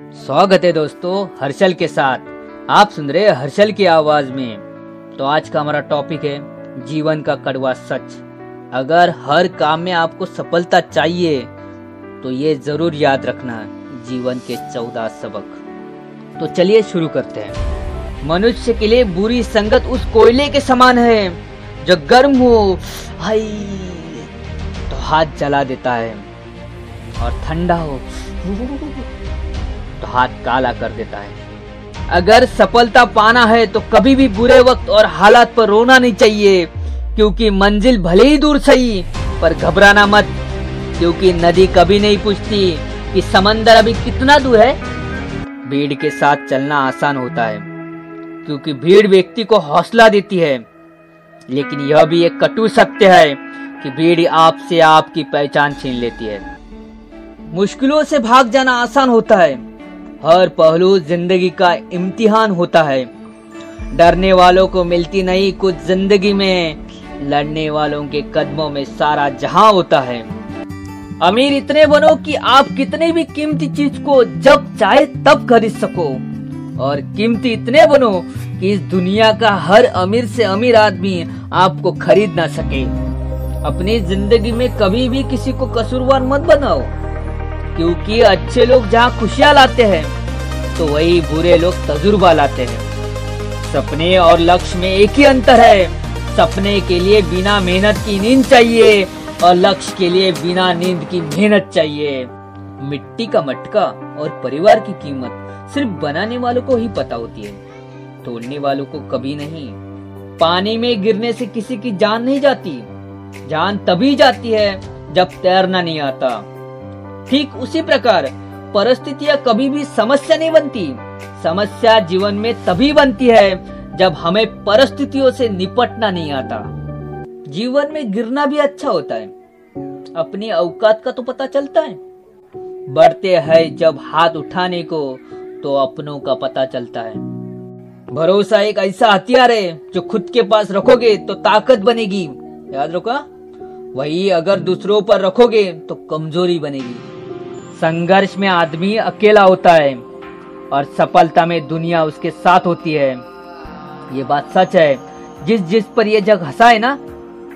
स्वागत है दोस्तों हर्षल के साथ। आप सुन रहे हर्षल की आवाज़ में। तो आज का हमारा टॉपिक है, जीवन का कड़वा सच। अगर हर काम में आपको सफलता चाहिए तो ये ज़रूर याद रखना जीवन के चौदह सबक। तो चलिए शुरू करते हैं। मनुष्य के लिए बुरी संगत उस कोयले के समान है, जो गर्म हो, हाय तो हाथ जला देता है, और ठंडा हो तो हाथ काला कर देता है। अगर सफलता पाना है तो कभी भी बुरे वक्त और हालात पर रोना नहीं चाहिए, क्योंकि मंजिल भले ही दूर सही, पर घबराना मत, क्योंकि नदी कभी नहीं पूछती कि समंदर अभी कितना दूर है। भीड़ के साथ चलना आसान होता है, क्योंकि भीड़ व्यक्ति को हौसला देती है। लेकिन यह भी एक कटु सत्य है कि भीड़ आपसे आपकी पहचान छीन लेती है। मुश्किलों से भाग जाना आसान होता है हर पहलू ज़िंदगी का इम्तिहान होता है। डरने वालों को मिलती नहीं कुछ ज़िंदगी में। लड़ने वालों के कदमों में सारा जहाँ होता है। अमीर इतने बनो कि आप कितने भी कीमती चीज़ को जब चाहे तब खरीद सको। और कीमती इतने बनो कि इस दुनिया का हर अमीर से अमीर आदमी आपको खरीद ना सके। अपनी ज़िंदगी में कभी भी किसी को कसूरवार मत बनाओ। क्योंकि अच्छे लोग जहाँ खुशियाँ लाते हैं तो वही बुरे लोग तजुर्बा लाते हैं। सपने और लक्ष्य में एक ही अंतर है, सपने के लिए बिना मेहनत की नींद चाहिए और लक्ष्य के लिए बिना नींद की मेहनत चाहिए। मिट्टी का मटका और परिवार की कीमत सिर्फ़ बनाने वालों को ही पता होती है, तोड़ने वालों को कभी नहीं। पानी में गिरने से किसी की जान नहीं जाती, जान तभी जाती है जब तैरना नहीं आता। ठीक उसी प्रकार, परिस्थितियाँ कभी भी समस्या नहीं बनती। समस्या जीवन में तभी बनती है, जब हमें परिस्थितियों से निपटना नहीं आता। जीवन में गिरना भी अच्छा होता है। अपनी औकात का तो पता चलता है। बढ़ते हैं जब हाथ उठाने को तो अपनों का पता चलता है। भरोसा एक ऐसा हथियार है, जो खुद के पास रखोगे तो ताकत बनेगी। याद रखो वही अगर दूसरों पर रखोगे तो कमज़ोरी बनेगी। संघर्ष में आदमी अकेला होता है और सफलता में दुनिया उसके साथ होती है। ये बात सच है। जिस जिस पर यह जग हंसा है ना,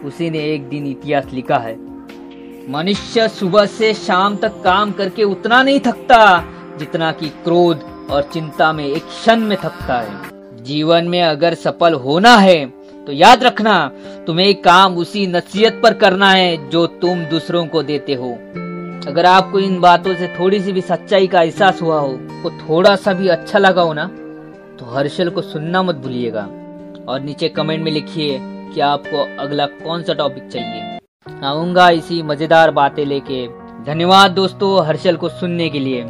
उसी ने एक दिन इतिहास लिखा है। मनुष्य सुबह से शाम तक काम करके उतना नहीं थकता, जितना कि क्रोध और चिंता में एक क्षण में थकता है। जीवन में अगर सफल होना है तो याद रखना, तुम्हें काम उसी नसीहत पर करना है जो तुम दूसरों को देते हो। अगर आपको इन बातों से थोड़ी सी भी सच्चाई का एहसास हुआ हो को थोड़ा सा भी अच्छा लगा हो ना तो हर्षल को सुनना मत भूलिएगा। और नीचे कमेंट में लिखिए कि आपको अगला कौन सा टॉपिक चाहिए। आऊँगा इसी मज़ेदार बातें लेके। धन्यवाद दोस्तों हर्षल को सुनने के लिए।